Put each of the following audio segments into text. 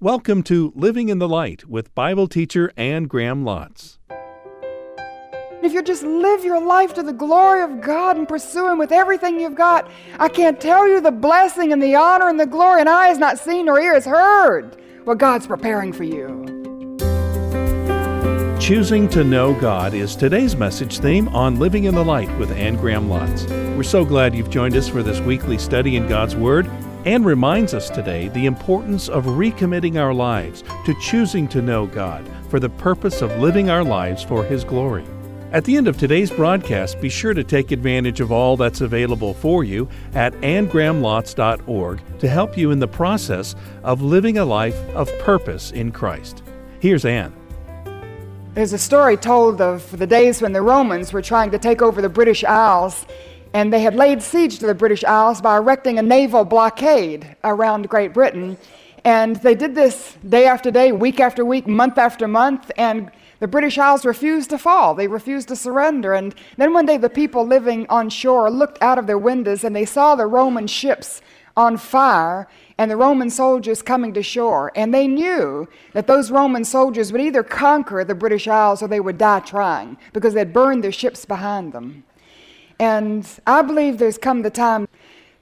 Welcome to Living in the Light with Bible teacher Anne Graham Lotz. If you just live your life to the glory of God and pursue Him with everything you've got, I can't tell you the blessing and the honor and the glory, and eye has not seen nor ear has heard what God's preparing for you. Choosing to know God is today's message theme on Living in the Light with Anne Graham Lotz. We're so glad you've joined us for this weekly study in God's Word. Anne reminds us today the importance of recommitting our lives to choosing to know God for the purpose of living our lives for His glory. At the end of today's broadcast, be sure to take advantage of all that's available for you at annegrahamlotz.org to help you in the process of living a life of purpose in Christ. Here's Anne. There's a story told of the days when the Romans were trying to take over the British Isles and they had laid siege to the British Isles by erecting a naval blockade around Great Britain. And they did this day after day, week after week, month after month, and the British Isles refused to fall. They refused to surrender. And then one day, the people living on shore looked out of their windows and they saw the Roman ships on fire and the Roman soldiers coming to shore. And they knew that those Roman soldiers would either conquer the British Isles or they would die trying because they'd burned their ships behind them. And I believe there's come the time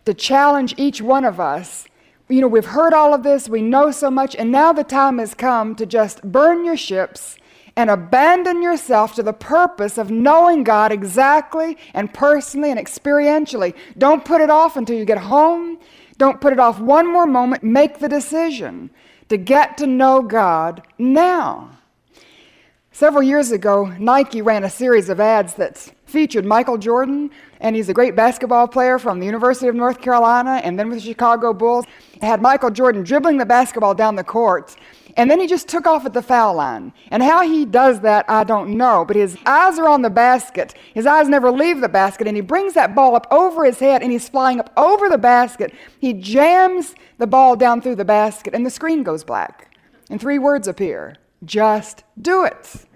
to challenge each one of us. You know, we've heard all of this, we know so much, and now the time has come to just burn your ships and abandon yourself to the purpose of knowing God exactly and personally and experientially. Don't put it off until you get home. Don't put it off one more moment. Make the decision to get to know God now. Several years ago, Nike ran a series of ads that featured Michael Jordan, and he's a great basketball player from the University of North Carolina and then with the Chicago Bulls. It had Michael Jordan dribbling the basketball down the court, and then he just took off at the foul line. And how he does that, I don't know, but his eyes are on the basket. His eyes never leave the basket, and he brings that ball up over his head, and he's flying up over the basket. He jams the ball down through the basket, and the screen goes black. And three words appear just do it.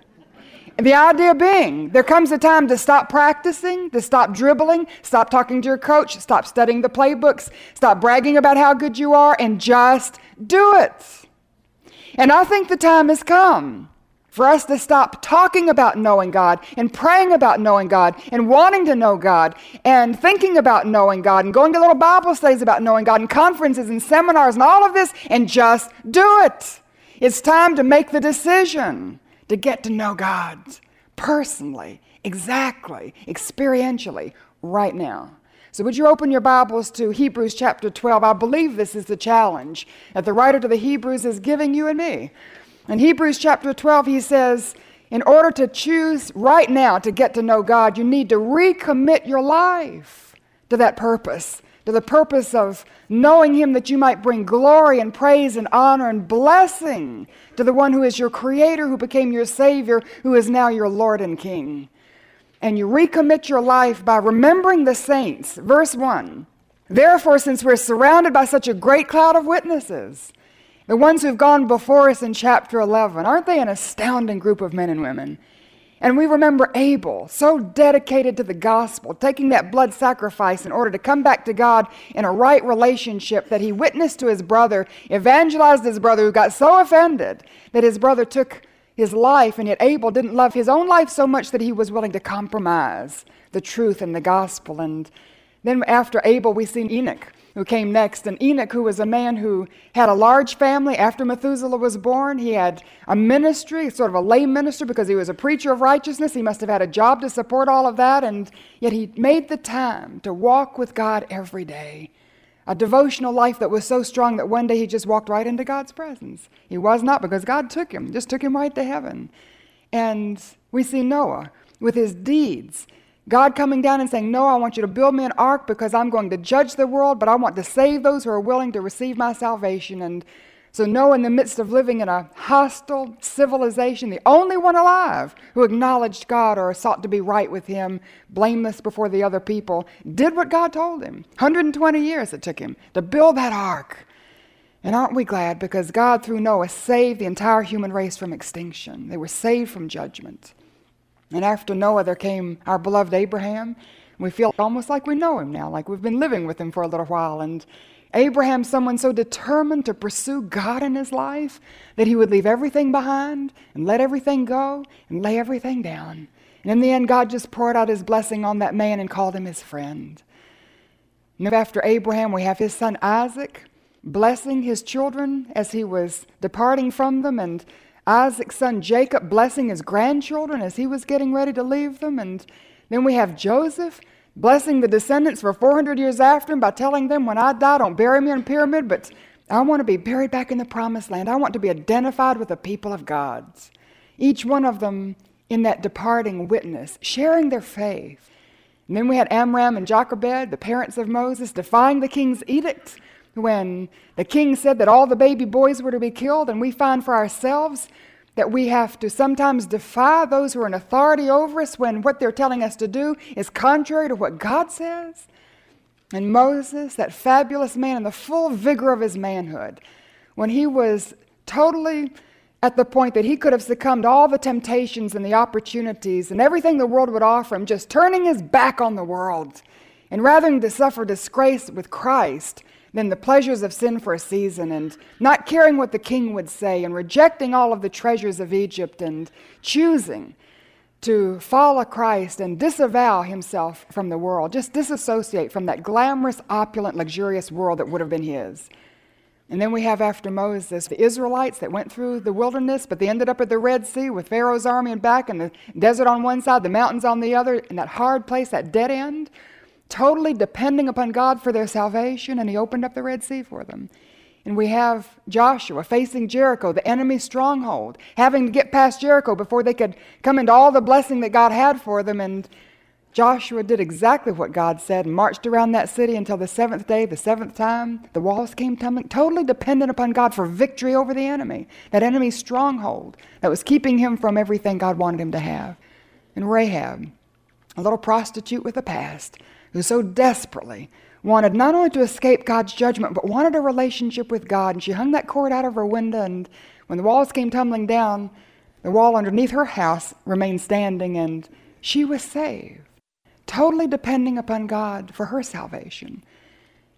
The idea being, there comes a time to stop practicing, to stop dribbling, stop talking to your coach, stop studying the playbooks, stop bragging about how good you are, and just do it. And I think the time has come for us to stop talking about knowing God and praying about knowing God and wanting to know God and thinking about knowing God and going to little Bible studies about knowing God and conferences and seminars and all of this and just do it. It's time to make the decision to get to know God personally, exactly, experientially, right now. So, would you open your Bibles to Hebrews chapter 12? I believe this is the challenge that the writer to the Hebrews is giving you and me. In Hebrews chapter 12, he says, in order to choose right now to get to know God, you need to recommit your life to that purpose to the purpose of knowing Him that you might bring glory and praise and honor and blessing to the one who is your Creator, who became your Savior, who is now your Lord and King. And you recommit your life by remembering the saints. Verse 1 Therefore, since we're surrounded by such a great cloud of witnesses, the ones who've gone before us in chapter 11, aren't they an astounding group of men and women? And we remember Abel, so dedicated to the gospel, taking that blood sacrifice in order to come back to God in a right relationship that he witnessed to his brother, evangelized his brother, who got so offended that his brother took his life, and yet Abel didn't love his own life so much that he was willing to compromise the truth and the gospel. And then after Abel, we see Enoch who came next. And Enoch, who was a man who had a large family after Methuselah was born, he had a ministry, sort of a lay minister, because he was a preacher of righteousness. He must have had a job to support all of that. And yet he made the time to walk with God every day. A devotional life that was so strong that one day he just walked right into God's presence. He was not because God took him, just took him right to heaven. And we see Noah with his deeds God coming down and saying, No, I want you to build me an ark because I'm going to judge the world, but I want to save those who are willing to receive my salvation. And so, Noah, in the midst of living in a hostile civilization, the only one alive who acknowledged God or sought to be right with Him, blameless before the other people, did what God told him. 120 years it took him to build that ark. And aren't we glad? Because God, through Noah, saved the entire human race from extinction. They were saved from judgment. And after Noah, there came our beloved Abraham. We feel almost like we know him now, like we've been living with him for a little while. And Abraham, someone so determined to pursue God in his life that he would leave everything behind and let everything go and lay everything down. And in the end, God just poured out his blessing on that man and called him his friend. And after Abraham, we have his son Isaac blessing his children as he was departing from them, and Isaac's son Jacob blessing his grandchildren as he was getting ready to leave them. And then we have Joseph blessing the descendants for 400 years after him by telling them, When I die, don't bury me in a pyramid, but I want to be buried back in the promised land. I want to be identified with the people of God. Each one of them in that departing witness, sharing their faith. And then we had Amram and Jochebed, the parents of Moses, defying the king's edict when the king said that all the baby boys were to be killed, and we find for ourselves that we have to sometimes defy those who are in authority over us when what they're telling us to do is contrary to what God says. And Moses, that fabulous man in the full vigor of his manhood, when he was totally at the point that he could have succumbed to all the temptations and the opportunities and everything the world would offer him, just turning his back on the world. And rather than to suffer disgrace with Christ, than the pleasures of sin for a season and not caring what the king would say and rejecting all of the treasures of Egypt and choosing to follow Christ and disavow himself from the world, just disassociate from that glamorous, opulent, luxurious world that would have been his. And then we have after Moses the Israelites that went through the wilderness, but they ended up at the Red Sea with Pharaoh's army and back, and the desert on one side, the mountains on the other, in that hard place, that dead end totally depending upon God for their salvation, and He opened up the Red Sea for them. And we have Joshua facing Jericho, the enemy's stronghold, having to get past Jericho before they could come into all the blessing that God had for them. And Joshua did exactly what God said and marched around that city until the seventh day, the seventh time, the walls came tumbling, totally dependent upon God for victory over the enemy, that enemy's stronghold that was keeping him from everything God wanted him to have. And Rahab, a little prostitute with a past, who so desperately wanted not only to escape God's judgment, but wanted a relationship with God. And she hung that cord out of her window, and when the walls came tumbling down, the wall underneath her house remained standing, and she was saved, totally depending upon God for her salvation.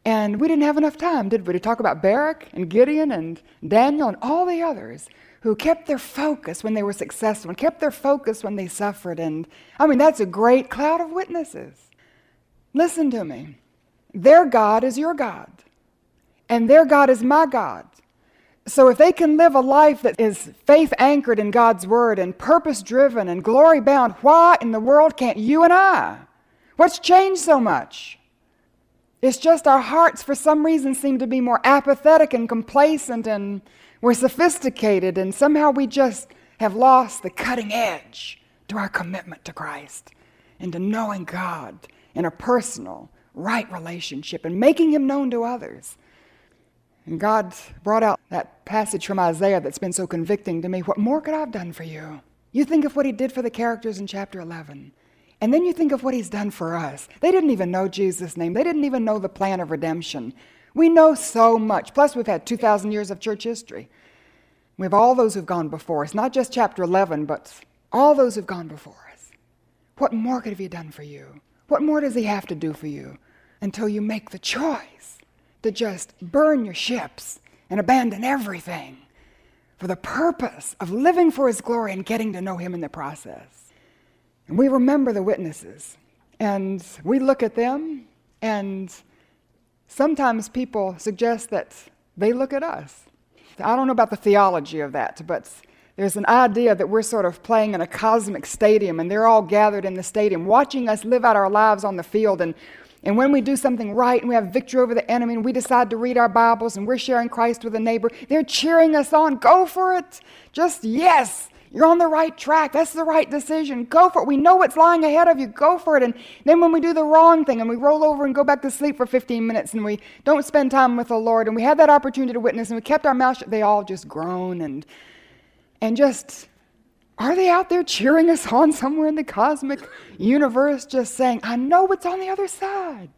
And we didn't have enough time, did we, to talk about Barak and Gideon and Daniel and all the others who kept their focus when they were successful and kept their focus when they suffered. And I mean, that's a great cloud of witnesses. Listen to me. Their God is your God, and their God is my God. So if they can live a life that is faith anchored in God's word and purpose driven and glory bound, why in the world can't you and I? What's changed so much? It's just our hearts, for some reason, seem to be more apathetic and complacent, and we're sophisticated, and somehow we just have lost the cutting edge to our commitment to Christ and to knowing God in a personal, right relationship and making him known to others. And God brought out that passage from Isaiah that's been so convicting to me. What more could I have done for you? You think of what he did for the characters in chapter 11. And then you think of what he's done for us. They didn't even know Jesus' name, they didn't even know the plan of redemption. We know so much. Plus, we've had 2,000 years of church history. We have all those who've gone before us, not just chapter 11, but all those who've gone before us. What more could he have done for you? What more does he have to do for you until you make the choice to just burn your ships and abandon everything for the purpose of living for his glory and getting to know him in the process? And we remember the witnesses and we look at them, and sometimes people suggest that they look at us. I don't know about the theology of that, but there's an idea that we're sort of playing in a cosmic stadium and they're all gathered in the stadium watching us live out our lives on the field. And, and when we do something right and we have victory over the enemy and we decide to read our Bibles and we're sharing Christ with a neighbor, they're cheering us on. Go for it. Just yes. You're on the right track. That's the right decision. Go for it. We know what's lying ahead of you. Go for it. And then when we do the wrong thing and we roll over and go back to sleep for 15 minutes and we don't spend time with the Lord and we have that opportunity to witness and we kept our mouth shut, they all just groan and and just are they out there cheering us on somewhere in the cosmic universe, just saying, I know what's on the other side?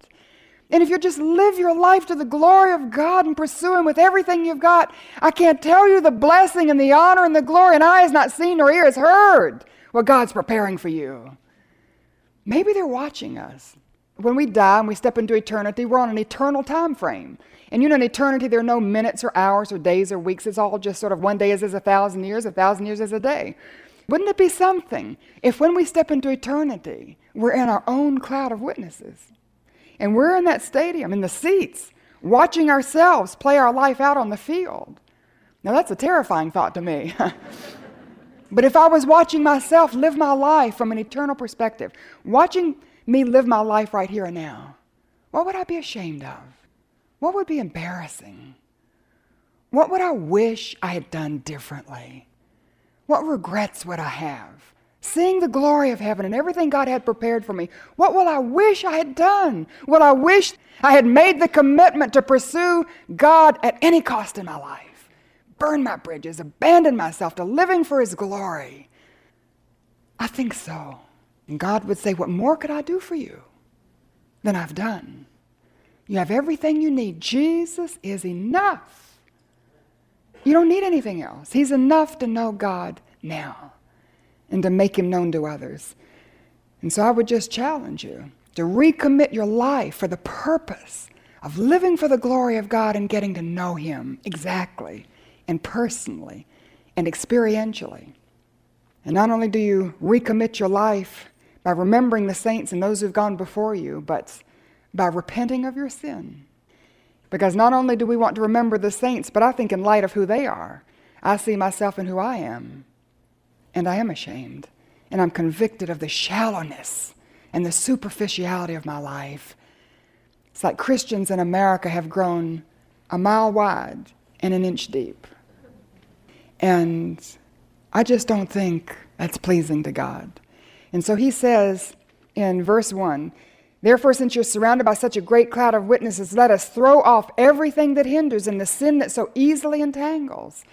And if you just live your life to the glory of God and pursue Him with everything you've got, I can't tell you the blessing and the honor and the glory, and eye has not seen nor ear has heard what God's preparing for you. Maybe they're watching us. When we die and we step into eternity, we're on an eternal time frame. And you know, in eternity, there are no minutes or hours or days or weeks. It's all just sort of one day is as a thousand years, a thousand years as a day. Wouldn't it be something if when we step into eternity, we're in our own cloud of witnesses? And we're in that stadium, in the seats, watching ourselves play our life out on the field. Now, that's a terrifying thought to me. but if I was watching myself live my life from an eternal perspective, watching me live my life right here and now, what would I be ashamed of? What would be embarrassing? What would I wish I had done differently? What regrets would I have? Seeing the glory of heaven and everything God had prepared for me, what will I wish I had done? Will I wish I had made the commitment to pursue God at any cost in my life? Burn my bridges, abandon myself to living for His glory. I think so. And God would say, What more could I do for you than I've done? You have everything you need. Jesus is enough. You don't need anything else. He's enough to know God now and to make Him known to others. And so I would just challenge you to recommit your life for the purpose of living for the glory of God and getting to know Him exactly and personally and experientially. And not only do you recommit your life by remembering the saints and those who've gone before you, but by repenting of your sin. Because not only do we want to remember the saints, but I think in light of who they are, I see myself in who I am. And I am ashamed. And I'm convicted of the shallowness and the superficiality of my life. It's like Christians in America have grown a mile wide and an inch deep. And I just don't think that's pleasing to God. And so he says in verse 1 Therefore, since you're surrounded by such a great cloud of witnesses, let us throw off everything that hinders and the sin that so easily entangles.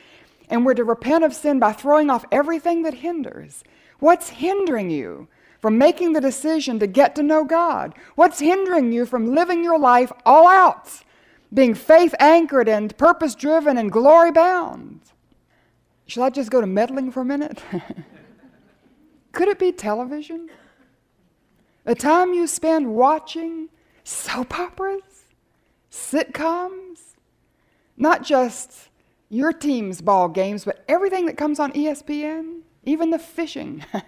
And we're to repent of sin by throwing off everything that hinders. What's hindering you from making the decision to get to know God? What's hindering you from living your life all out, being faith anchored and purpose driven and glory bound? Shall I just go to meddling for a minute? Could it be television? The time you spend watching soap operas, sitcoms, not just your team's ball games, but everything that comes on ESPN, even the fishing.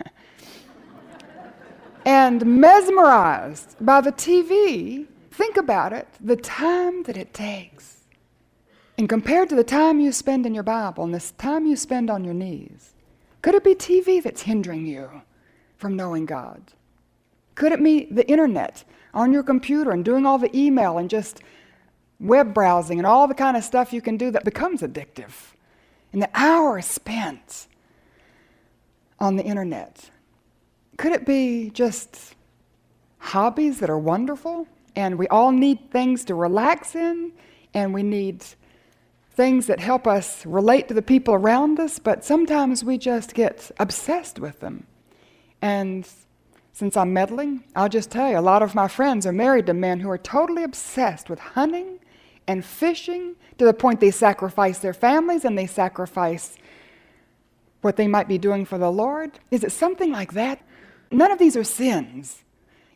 and mesmerized by the TV, think about it the time that it takes. And compared to the time you spend in your Bible and the time you spend on your knees, could it be TV that's hindering you from knowing God? Could it be the internet on your computer and doing all the email and just web browsing and all the kind of stuff you can do that becomes addictive? And the hours spent on the internet. Could it be just hobbies that are wonderful and we all need things to relax in and we need things that help us relate to the people around us, but sometimes we just get obsessed with them. And since I'm meddling, I'll just tell you a lot of my friends are married to men who are totally obsessed with hunting and fishing to the point they sacrifice their families and they sacrifice what they might be doing for the Lord. Is it something like that? None of these are sins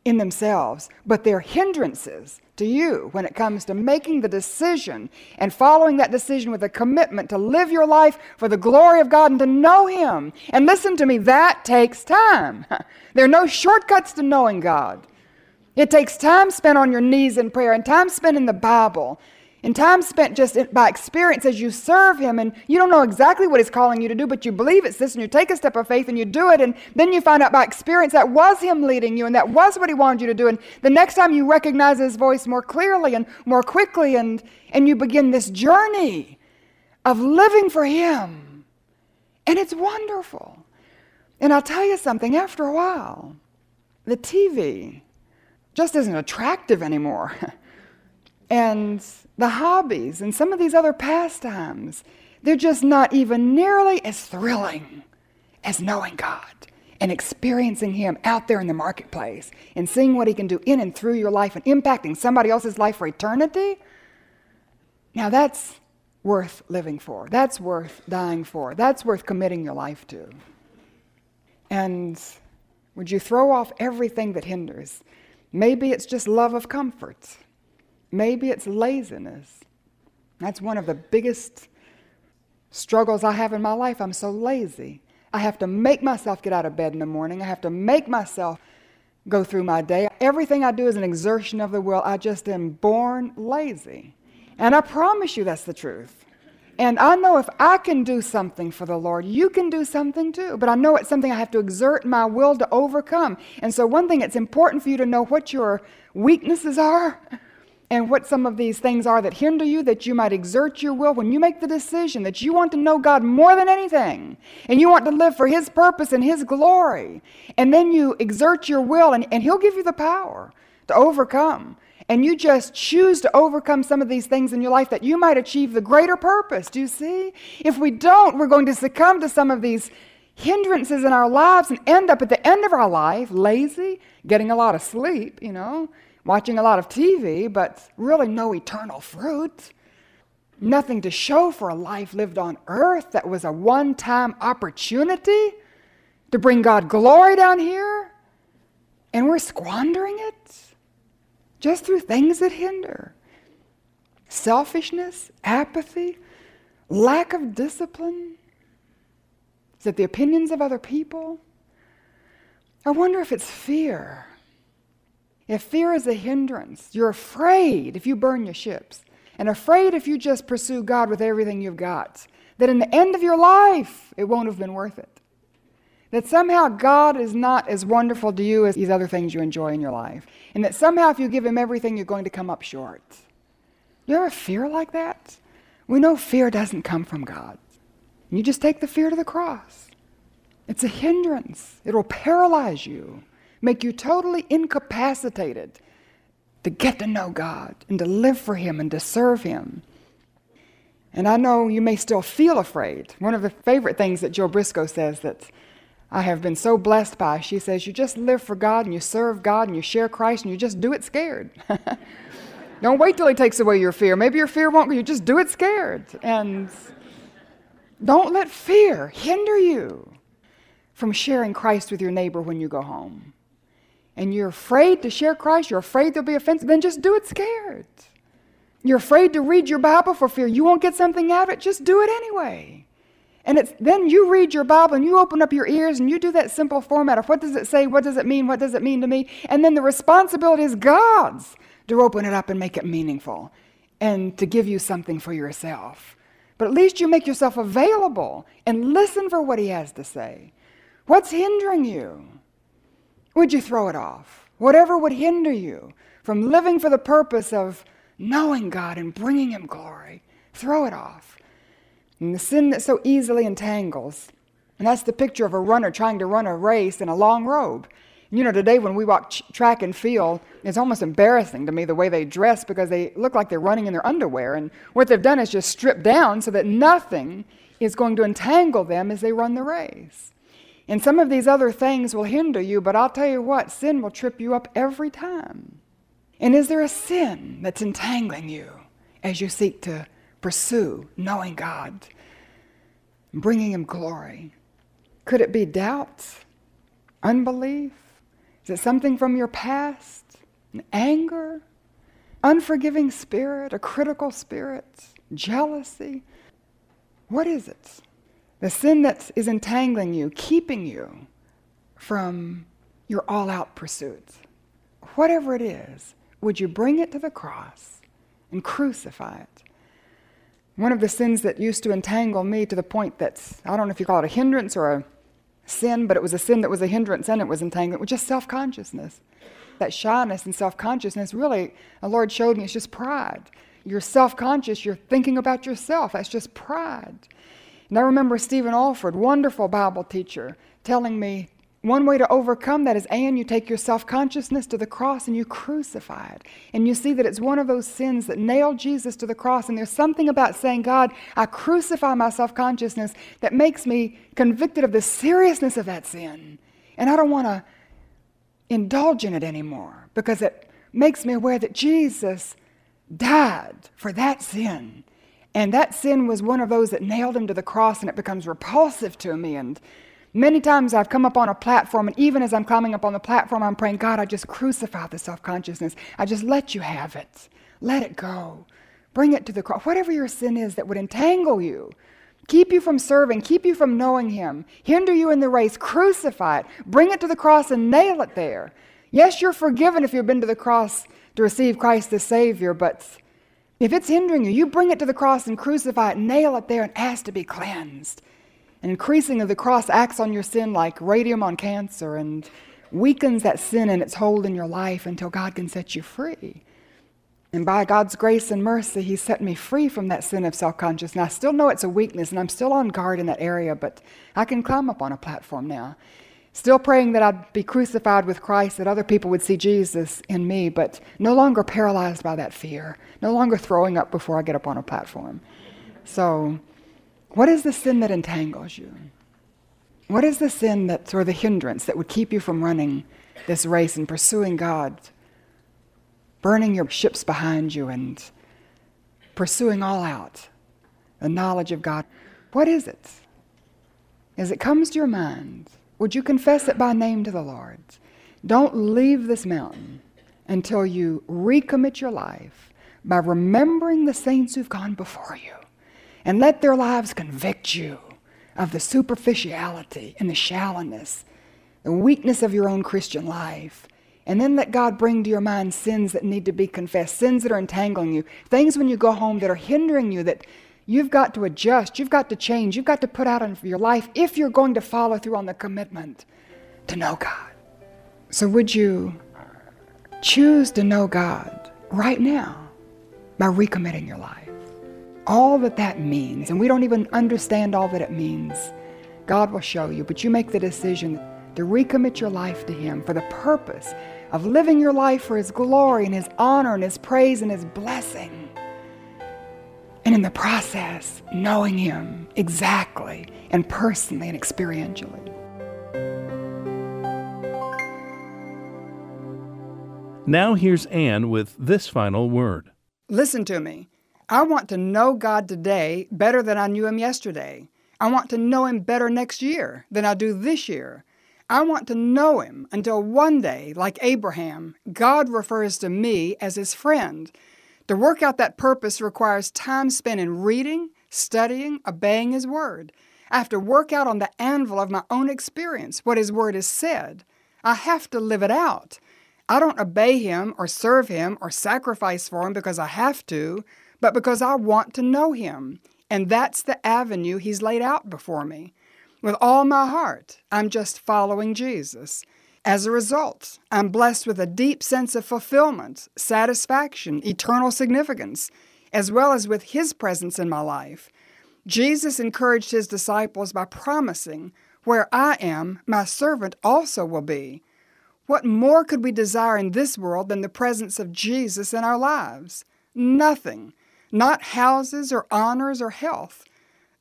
in themselves, but they're hindrances to you when it comes to making the decision and following that decision with a commitment to live your life for the glory of God and to know Him. And listen to me, that takes time. There are no shortcuts to knowing God. It takes time spent on your knees in prayer and time spent in the Bible and time spent just by experience as you serve Him, and you don't know exactly what He's calling you to do, but you believe it's this, and you take a step of faith and you do it, and then you find out by experience that was Him leading you, and that was what He wanted you to do. And the next time you recognize His voice more clearly and more quickly, and, and you begin this journey of living for Him. And it's wonderful. And I'll tell you something, after a while, the TV just isn't attractive anymore. and the hobbies and some of these other pastimes, they're just not even nearly as thrilling as knowing God and experiencing Him out there in the marketplace and seeing what He can do in and through your life and impacting somebody else's life for eternity. Now that's worth living for. That's worth dying for. That's worth committing your life to. And would you throw off everything that hinders? Maybe it's just love of comfort. Maybe it's laziness. That's one of the biggest struggles I have in my life. I'm so lazy. I have to make myself get out of bed in the morning. I have to make myself go through my day. Everything I do is an exertion of the will. I just am born lazy. And I promise you that's the truth. And I know if I can do something for the Lord, you can do something too. But I know it's something I have to exert my will to overcome. And so, one thing, it's important for you to know what your weaknesses are and what some of these things are that hinder you, that you might exert your will when you make the decision that you want to know God more than anything, and you want to live for His purpose and His glory, and then you exert your will, and, and He'll give you the power to overcome. And you just choose to overcome some of these things in your life that you might achieve the greater purpose. Do you see? If we don't, we're going to succumb to some of these hindrances in our lives and end up at the end of our life lazy, getting a lot of sleep, you know, watching a lot of TV, but really no eternal fruit. Nothing to show for a life lived on earth that was a one time opportunity to bring God glory down here, and we're squandering it just through things that hinder selfishness, apathy, lack of discipline. Is it the opinions of other people? I wonder if it's fear. If fear is a hindrance, you're afraid if you burn your ships, and afraid if you just pursue God with everything you've got, that in the end of your life, it won't have been worth it. That somehow God is not as wonderful to you as these other things you enjoy in your life. And that somehow if you give Him everything, you're going to come up short. You ever fear like that? We know fear doesn't come from God. You just take the fear to the cross. It's a hindrance, it'll paralyze you make you totally incapacitated to get to know God and to live for Him and to serve Him. And I know you may still feel afraid. One of the favorite things that Jill Briscoe says that I have been so blessed by, she says, you just live for God and you serve God and you share Christ and you just do it scared. Don't wait till He takes away your fear. Maybe your fear won't, you just do it scared. And don't let fear hinder you from sharing Christ with your neighbor when you go home and you're afraid to share Christ, you're afraid there'll be offense, then just do it scared. You're afraid to read your Bible for fear you won't get something out of it, just do it anyway. And it's then you read your Bible and you open up your ears and you do that simple format of what does it say, what does it mean, what does it mean to me? And then the responsibility is God's to open it up and make it meaningful and to give you something for yourself. But at least you make yourself available and listen for what He has to say. What's hindering you? Would you throw it off? Whatever would hinder you from living for the purpose of knowing God and bringing Him glory, throw it off. And the sin that so easily entangles, and that's the picture of a runner trying to run a race in a long robe. You know, today when we walk ch- track and field, it's almost embarrassing to me the way they dress because they look like they're running in their underwear. And what they've done is just strip down so that nothing is going to entangle them as they run the race. And some of these other things will hinder you, but I'll tell you what, sin will trip you up every time. And is there a sin that's entangling you as you seek to pursue knowing God, bringing Him glory? Could it be doubt, unbelief? Is it something from your past? An anger? Unforgiving spirit? A critical spirit? Jealousy? What is it? The sin that is entangling you, keeping you from your all out pursuits, whatever it is, would you bring it to the cross and crucify it? One of the sins that used to entangle me to the point that, I don't know if you call it a hindrance or a sin, but it was a sin that was a hindrance and it was entangling, was just self consciousness. That shyness and self consciousness, really, the Lord showed me it's just pride. You're self conscious, you're thinking about yourself. That's just pride. And I remember Stephen Olford, wonderful Bible teacher, telling me one way to overcome that is, and you take your self consciousness to the cross and you crucify it. And you see that it's one of those sins that nailed Jesus to the cross. And there's something about saying, God, I crucify my self consciousness that makes me convicted of the seriousness of that sin. And I don't want to indulge in it anymore because it makes me aware that Jesus died for that sin and that sin was one of those that nailed him to the cross, and it becomes repulsive to me. And many times I've come up on a platform, and even as I'm climbing up on the platform, I'm praying, God, I just crucify the self consciousness. I just let you have it. Let it go. Bring it to the cross. Whatever your sin is that would entangle you, keep you from serving, keep you from knowing Him, hinder you in the race, crucify it. Bring it to the cross and nail it there. Yes, you're forgiven if you've been to the cross to receive Christ the Savior, but if it's hindering you, you bring it to the cross and crucify it, nail it there, and ask to be cleansed. And increasingly, the cross acts on your sin like radium on cancer and weakens that sin and its hold in your life until God can set you free. And by God's grace and mercy, He set me free from that sin of self consciousness. I still know it's a weakness, and I'm still on guard in that area, but I can climb up on a platform now. Still praying that I'd be crucified with Christ, that other people would see Jesus in me, but no longer paralyzed by that fear, no longer throwing up before I get up on a platform. So, what is the sin that entangles you? What is the sin that's or the hindrance that would keep you from running this race and pursuing God, burning your ships behind you and pursuing all out the knowledge of God? What is it? As it comes to your mind, would you confess it by name to the Lord? Don't leave this mountain until you recommit your life by remembering the saints who've gone before you and let their lives convict you of the superficiality and the shallowness, the weakness of your own Christian life. And then let God bring to your mind sins that need to be confessed, sins that are entangling you, things when you go home that are hindering you, that you've got to adjust, you've got to change, you've got to put out in your life if you're going to follow through on the commitment to know God. So, would you choose to know God right now by recommitting your life? all that that means, and we don't even understand all that it means, God will show you. But you make the decision to recommit your life to Him for the purpose of living your life for His glory and His honor and His praise and His blessing. And in the process, knowing Him exactly and personally and experientially. Now here's Anne with this final word. Listen to me. I want to know God today better than I knew Him yesterday. I want to know Him better next year than I do this year. I want to know Him until one day, like Abraham, God refers to me as His friend. To work out that purpose requires time spent in reading, studying, obeying His Word. I have to work out on the anvil of my own experience what His Word has said. I have to live it out. I don't obey Him or serve Him or sacrifice for Him because I have to but because I want to know Him. And that's the avenue He's laid out before me. With all my heart, I'm just following Jesus. As a result, I'm blessed with a deep sense of fulfillment, satisfaction, eternal significance, as well as with His presence in my life. Jesus encouraged His disciples by promising, Where I am, my servant also will be. What more could we desire in this world than the presence of Jesus in our lives? Nothing not houses or honors or health,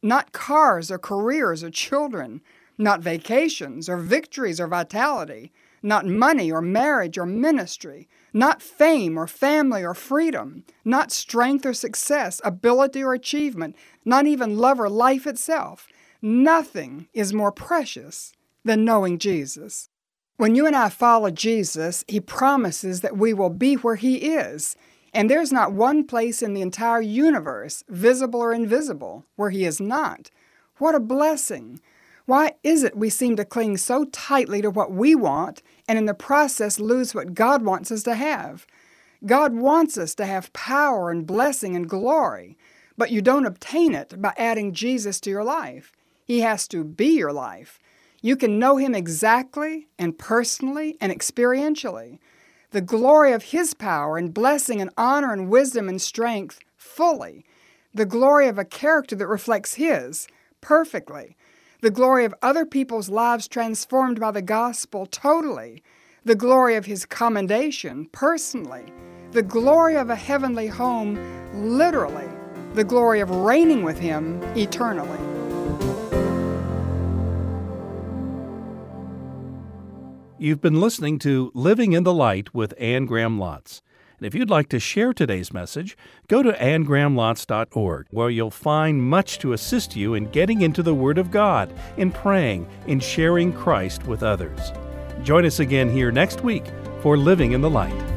not cars or careers or children, not vacations or victories or vitality, not money or marriage or ministry, not fame or family or freedom, not strength or success, ability or achievement, not even love or life itself. Nothing is more precious than knowing Jesus. When you and I follow Jesus, He promises that we will be where He is. And there's not one place in the entire universe, visible or invisible, where He is not. What a blessing! Why is it we seem to cling so tightly to what we want and in the process lose what God wants us to have? God wants us to have power and blessing and glory, but you don't obtain it by adding Jesus to your life. He has to be your life. You can know Him exactly and personally and experientially the glory of His power and blessing and honor and wisdom and strength fully, the glory of a character that reflects His perfectly, the glory of other people's lives transformed by the gospel totally, the glory of His commendation personally, the glory of a heavenly home literally, the glory of reigning with Him eternally. You've been listening to Living in the Light with Anne Graham Lotz. And if you'd like to share today's message, go to annegrahamlotz.org, where you'll find much to assist you in getting into the Word of God, in praying, in sharing Christ with others. Join us again here next week for Living in the Light.